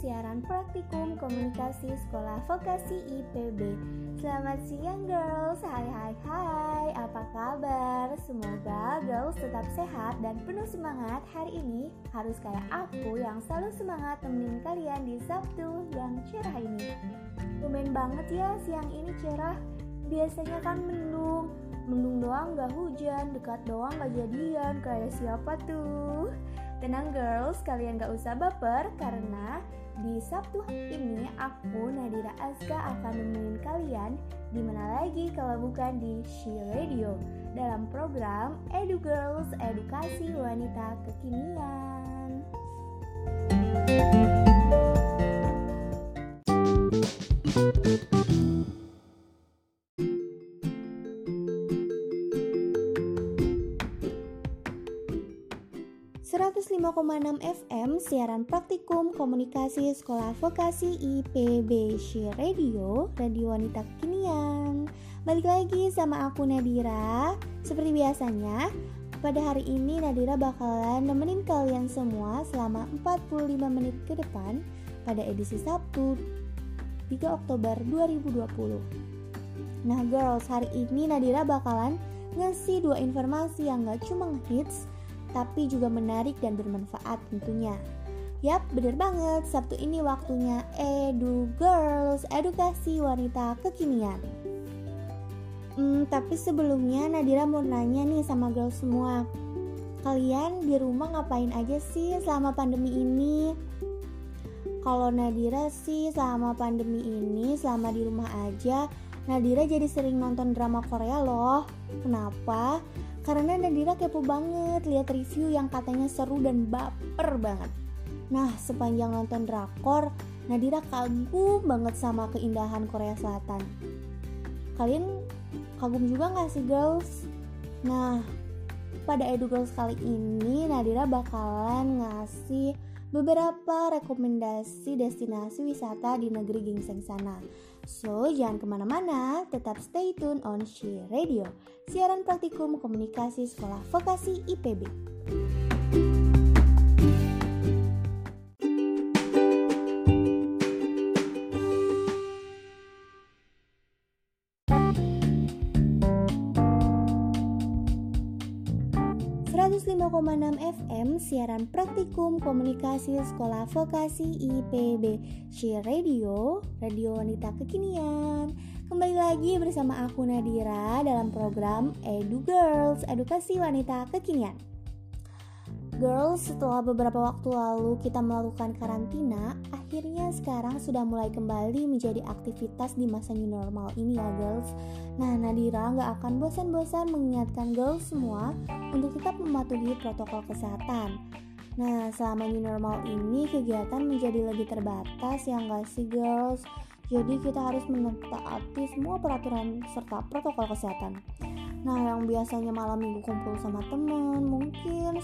siaran praktikum komunikasi sekolah vokasi IPB Selamat siang girls, hai hai hai, apa kabar? Semoga girls tetap sehat dan penuh semangat hari ini. Harus kayak aku yang selalu semangat temenin kalian di Sabtu yang cerah ini. Lumayan banget ya siang ini cerah. Biasanya kan mendung, mendung doang gak hujan, dekat doang gak jadian. Kayak siapa tuh? Tenang girls, kalian gak usah baper karena di Sabtu ini aku Nadira Aska akan nemenin kalian di mana lagi kalau bukan di She Radio dalam program Edu Girls Edukasi Wanita Kekinian. Thank 105,6 FM siaran praktikum komunikasi sekolah vokasi IPB Shi Radio, Radio Wanita Kekinian. Balik lagi sama aku Nadira. Seperti biasanya, pada hari ini Nadira bakalan nemenin kalian semua selama 45 menit ke depan pada edisi Sabtu 3 Oktober 2020. Nah girls, hari ini Nadira bakalan ngasih dua informasi yang gak cuma hits tapi juga menarik dan bermanfaat tentunya. Yap, bener banget. Sabtu ini waktunya Edu Girls, edukasi wanita kekinian. Hmm, tapi sebelumnya Nadira mau nanya nih sama girls semua. Kalian di rumah ngapain aja sih selama pandemi ini? Kalau Nadira sih selama pandemi ini, selama di rumah aja, Nadira jadi sering nonton drama Korea loh. Kenapa? Karena Nadira kepo banget lihat review yang katanya seru dan baper banget. Nah, sepanjang nonton drakor, Nadira kagum banget sama keindahan Korea Selatan. Kalian kagum juga gak sih girls? Nah, pada Edu Girls kali ini Nadira bakalan ngasih beberapa rekomendasi destinasi wisata di negeri gingseng sana. So, jangan ke mana-mana, tetap stay tune on She Radio, siaran praktikum komunikasi sekolah vokasi IPB. 105,6 FM siaran praktikum komunikasi sekolah vokasi IPB She Radio, Radio Wanita Kekinian. Kembali lagi bersama aku Nadira dalam program Edu Girls, Edukasi Wanita Kekinian Girls, setelah beberapa waktu lalu kita melakukan karantina, akhirnya sekarang sudah mulai kembali menjadi aktivitas di masa new normal ini ya girls. Nah, Nadira nggak akan bosan-bosan mengingatkan girls semua untuk tetap mematuhi protokol kesehatan. Nah, selama new normal ini kegiatan menjadi lebih terbatas ya nggak sih girls? Jadi kita harus mentaati semua peraturan serta protokol kesehatan. Nah, yang biasanya malam minggu kumpul sama temen, mungkin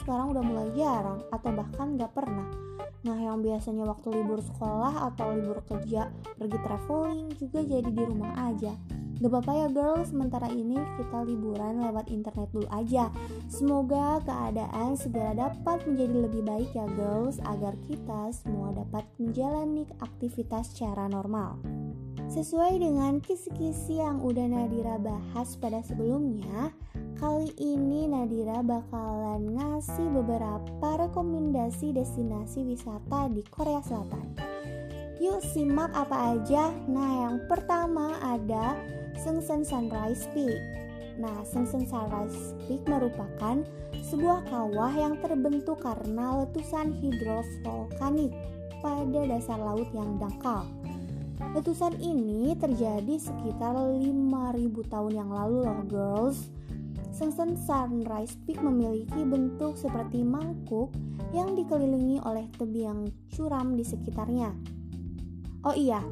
sekarang udah mulai jarang atau bahkan gak pernah. Nah, yang biasanya waktu libur sekolah atau libur kerja pergi traveling juga jadi di rumah aja. Gak apa-apa ya girls, sementara ini kita liburan lewat internet dulu aja. Semoga keadaan segera dapat menjadi lebih baik ya girls, agar kita semua dapat menjalani aktivitas secara normal. Sesuai dengan kisi-kisi yang udah Nadira bahas pada sebelumnya, kali ini Nadira bakalan ngasih beberapa rekomendasi destinasi wisata di Korea Selatan. Yuk simak apa aja. Nah, yang pertama ada Seungsan Sunrise Peak. Nah, Seungsan Sunrise Peak merupakan sebuah kawah yang terbentuk karena letusan hidrovulkanik pada dasar laut yang dangkal. Letusan ini terjadi sekitar 5000 tahun yang lalu loh girls. Seungsan Sunrise Peak memiliki bentuk seperti mangkuk yang dikelilingi oleh tebing curam di sekitarnya. Oh iya,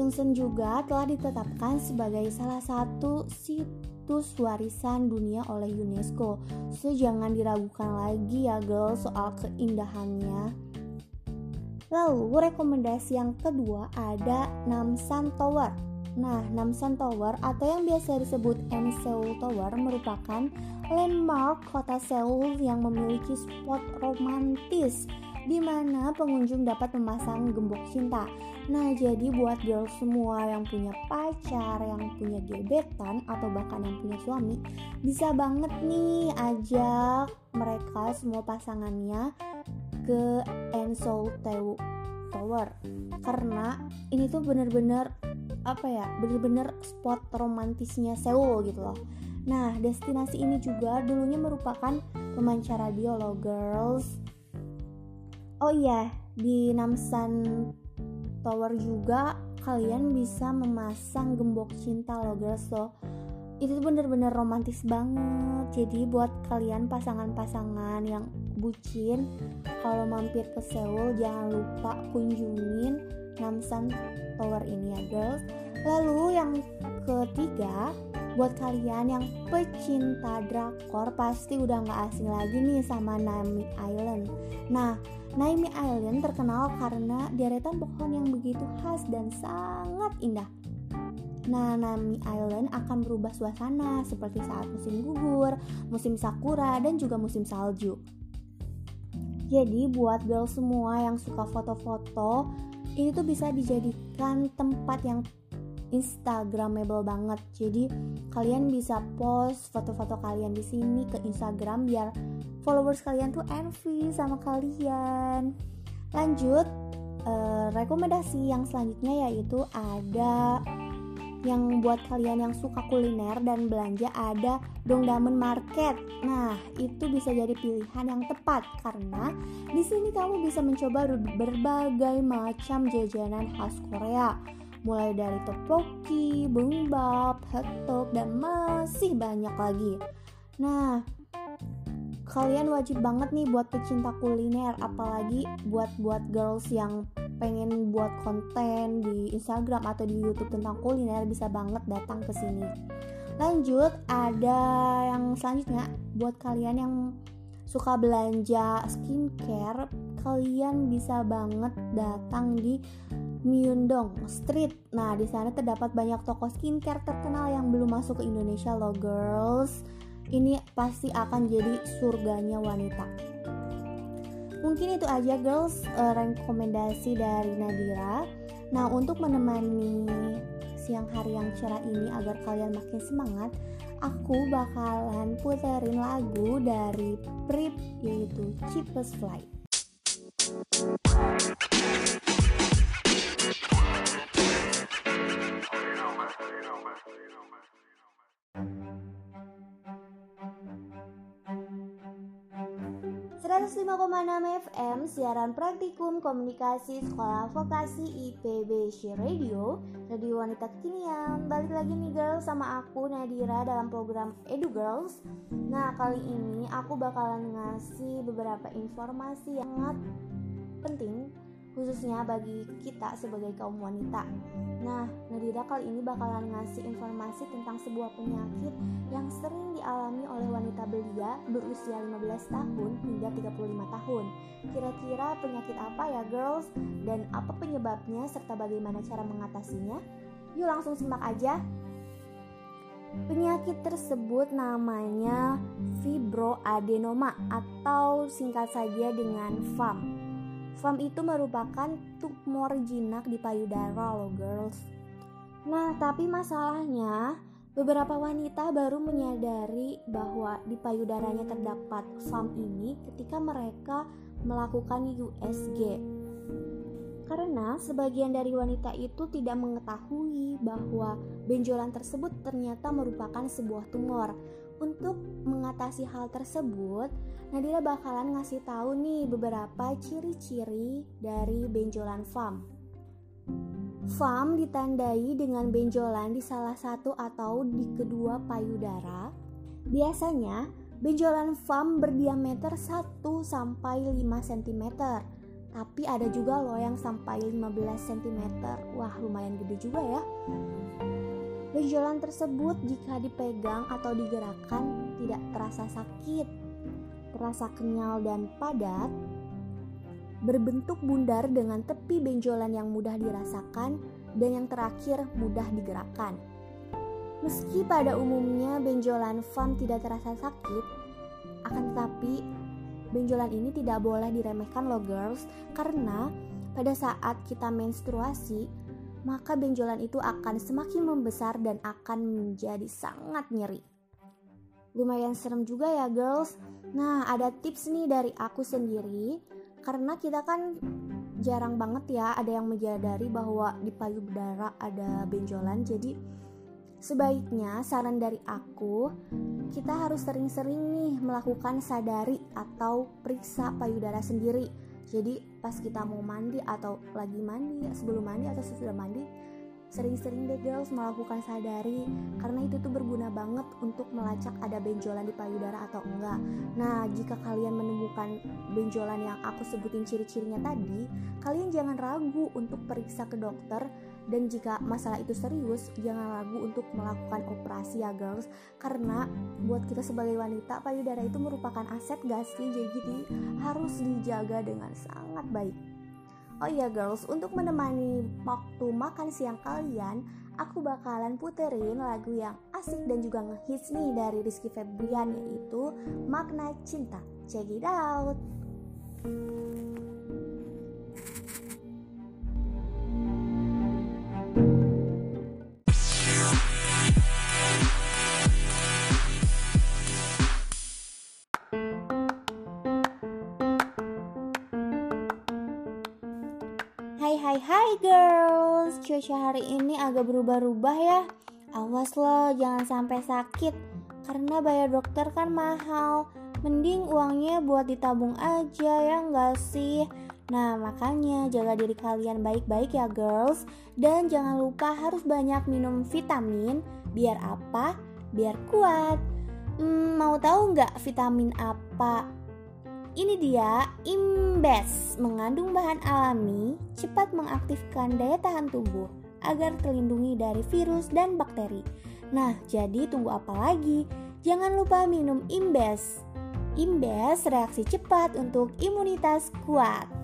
Seungsan juga telah ditetapkan sebagai salah satu situs warisan dunia oleh UNESCO. So jangan diragukan lagi ya girls soal keindahannya. Lalu rekomendasi yang kedua ada Namsan Tower. Nah, Namsan Tower atau yang biasa disebut M Seoul Tower merupakan landmark kota Seoul yang memiliki spot romantis di mana pengunjung dapat memasang gembok cinta. Nah, jadi buat girls semua yang punya pacar, yang punya gebetan, atau bahkan yang punya suami, bisa banget nih ajak mereka semua pasangannya ke Ensoul Tower karena ini tuh bener-bener apa ya bener-bener spot romantisnya Seoul gitu loh. Nah destinasi ini juga dulunya merupakan pemancar radio loh girls. Oh iya di Namsan Tower juga kalian bisa memasang gembok cinta lo girls so itu bener-bener romantis banget. Jadi buat kalian pasangan-pasangan yang bucin kalau mampir ke Seoul jangan lupa kunjungin Namsan Tower ini ya girls lalu yang ketiga buat kalian yang pecinta drakor pasti udah gak asing lagi nih sama Nami Island nah Naimi Island terkenal karena deretan pohon yang begitu khas dan sangat indah. Nah, Nami Island akan berubah suasana seperti saat musim gugur, musim sakura, dan juga musim salju. Jadi buat girl semua yang suka foto-foto, ini tuh bisa dijadikan tempat yang instagramable banget. Jadi kalian bisa post foto-foto kalian di sini ke Instagram biar followers kalian tuh envy sama kalian lanjut uh, rekomendasi yang selanjutnya yaitu ada yang buat kalian yang suka kuliner dan belanja ada Dongdamen Market. Nah, itu bisa jadi pilihan yang tepat karena di sini kamu bisa mencoba berbagai macam jajanan khas Korea. Mulai dari tteokbokki, bungbap, hotdog dan masih banyak lagi. Nah, kalian wajib banget nih buat pecinta kuliner apalagi buat buat girls yang pengen buat konten di Instagram atau di YouTube tentang kuliner bisa banget datang ke sini. Lanjut ada yang selanjutnya buat kalian yang suka belanja skincare, kalian bisa banget datang di Myeongdong Street. Nah, di sana terdapat banyak toko skincare terkenal yang belum masuk ke Indonesia loh, girls. Ini pasti akan jadi surganya wanita. Mungkin itu aja girls uh, rekomendasi dari Nadira. Nah untuk menemani siang hari yang cerah ini agar kalian makin semangat aku bakalan puterin lagu dari Prip yaitu Cheapest Flight 105,6 FM siaran praktikum komunikasi sekolah vokasi IPB She Radio Radio Wanita Kekinian. Balik lagi nih girls sama aku Nadira dalam program Edu Girls. Nah kali ini aku bakalan ngasih beberapa informasi yang sangat penting khususnya bagi kita sebagai kaum wanita. Nah, Nadira kali ini bakalan ngasih informasi tentang sebuah penyakit yang sering dialami oleh wanita belia berusia 15 tahun hingga 35 tahun. Kira-kira penyakit apa ya girls? Dan apa penyebabnya serta bagaimana cara mengatasinya? Yuk langsung simak aja. Penyakit tersebut namanya fibroadenoma atau singkat saja dengan FAM. FAM itu merupakan tumor jinak di payudara loh girls. Nah, tapi masalahnya beberapa wanita baru menyadari bahwa di payudaranya terdapat FAM ini ketika mereka melakukan USG. Karena sebagian dari wanita itu tidak mengetahui bahwa benjolan tersebut ternyata merupakan sebuah tumor. Untuk mengatasi hal tersebut, Nadira bakalan ngasih tahu nih beberapa ciri-ciri dari benjolan FAM. FAM ditandai dengan benjolan di salah satu atau di kedua payudara. Biasanya, benjolan FAM berdiameter 1 sampai 5 cm. Tapi ada juga loh yang sampai 15 cm. Wah, lumayan gede juga ya. Benjolan tersebut jika dipegang atau digerakkan tidak terasa sakit terasa kenyal dan padat, berbentuk bundar dengan tepi benjolan yang mudah dirasakan dan yang terakhir mudah digerakkan. Meski pada umumnya benjolan FAM tidak terasa sakit, akan tetapi benjolan ini tidak boleh diremehkan loh girls karena pada saat kita menstruasi maka benjolan itu akan semakin membesar dan akan menjadi sangat nyeri. Lumayan serem juga ya girls. Nah, ada tips nih dari aku sendiri karena kita kan jarang banget ya ada yang menyadari bahwa di payudara ada benjolan. Jadi sebaiknya saran dari aku kita harus sering-sering nih melakukan sadari atau periksa payudara sendiri jadi pas kita mau mandi atau lagi mandi sebelum mandi atau sesudah mandi sering-sering deh girls melakukan sadari karena itu tuh berguna banget untuk melacak ada benjolan di payudara atau enggak. Nah, jika kalian menemukan benjolan yang aku sebutin ciri-cirinya tadi, kalian jangan ragu untuk periksa ke dokter dan jika masalah itu serius, jangan ragu untuk melakukan operasi ya girls karena buat kita sebagai wanita payudara itu merupakan aset gak sih jadi harus dijaga dengan sangat baik. Oh iya girls, untuk menemani waktu makan siang kalian, aku bakalan puterin lagu yang asik dan juga ngehits nih dari Rizky Febrian yaitu Makna Cinta. Check it out. Hai Cuaca hari ini agak berubah-ubah ya. Awas loh jangan sampai sakit. Karena bayar dokter kan mahal. Mending uangnya buat ditabung aja ya nggak sih? Nah makanya jaga diri kalian baik-baik ya girls. Dan jangan lupa harus banyak minum vitamin. Biar apa? Biar kuat. Hmm, Mau tahu nggak vitamin apa? Ini dia Imbes, mengandung bahan alami, cepat mengaktifkan daya tahan tubuh agar terlindungi dari virus dan bakteri. Nah, jadi tunggu apa lagi? Jangan lupa minum Imbes. Imbes reaksi cepat untuk imunitas kuat.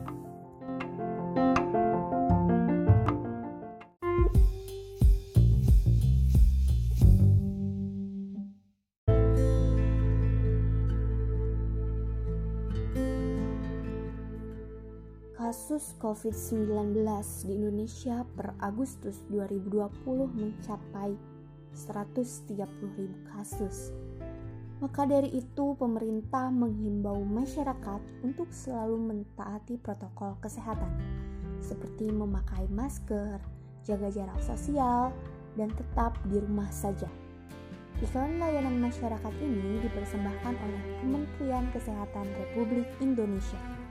Kasus COVID-19 di Indonesia per Agustus 2020 mencapai 130.000 kasus. Maka dari itu, pemerintah menghimbau masyarakat untuk selalu mentaati protokol kesehatan, seperti memakai masker, jaga jarak sosial, dan tetap di rumah saja. Iklan layanan masyarakat ini dipersembahkan oleh Kementerian Kesehatan Republik Indonesia.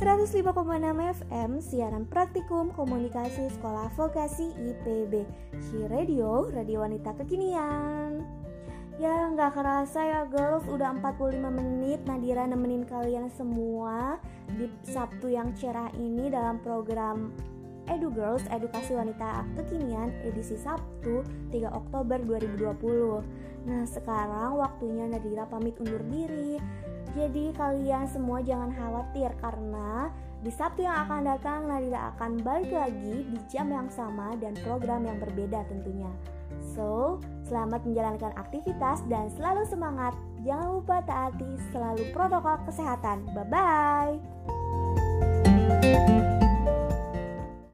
105,6 FM siaran praktikum komunikasi sekolah vokasi IPB Shi Radio, radio wanita kekinian. Ya nggak kerasa ya girls udah 45 menit Nadira nemenin kalian semua di Sabtu yang cerah ini dalam program Edu Girls Edukasi Wanita Kekinian edisi Sabtu 3 Oktober 2020 Nah sekarang waktunya Nadira pamit undur diri jadi kalian semua jangan khawatir karena di Sabtu yang akan datang Nadira akan balik lagi di jam yang sama dan program yang berbeda tentunya. So, selamat menjalankan aktivitas dan selalu semangat. Jangan lupa taati selalu protokol kesehatan. Bye bye.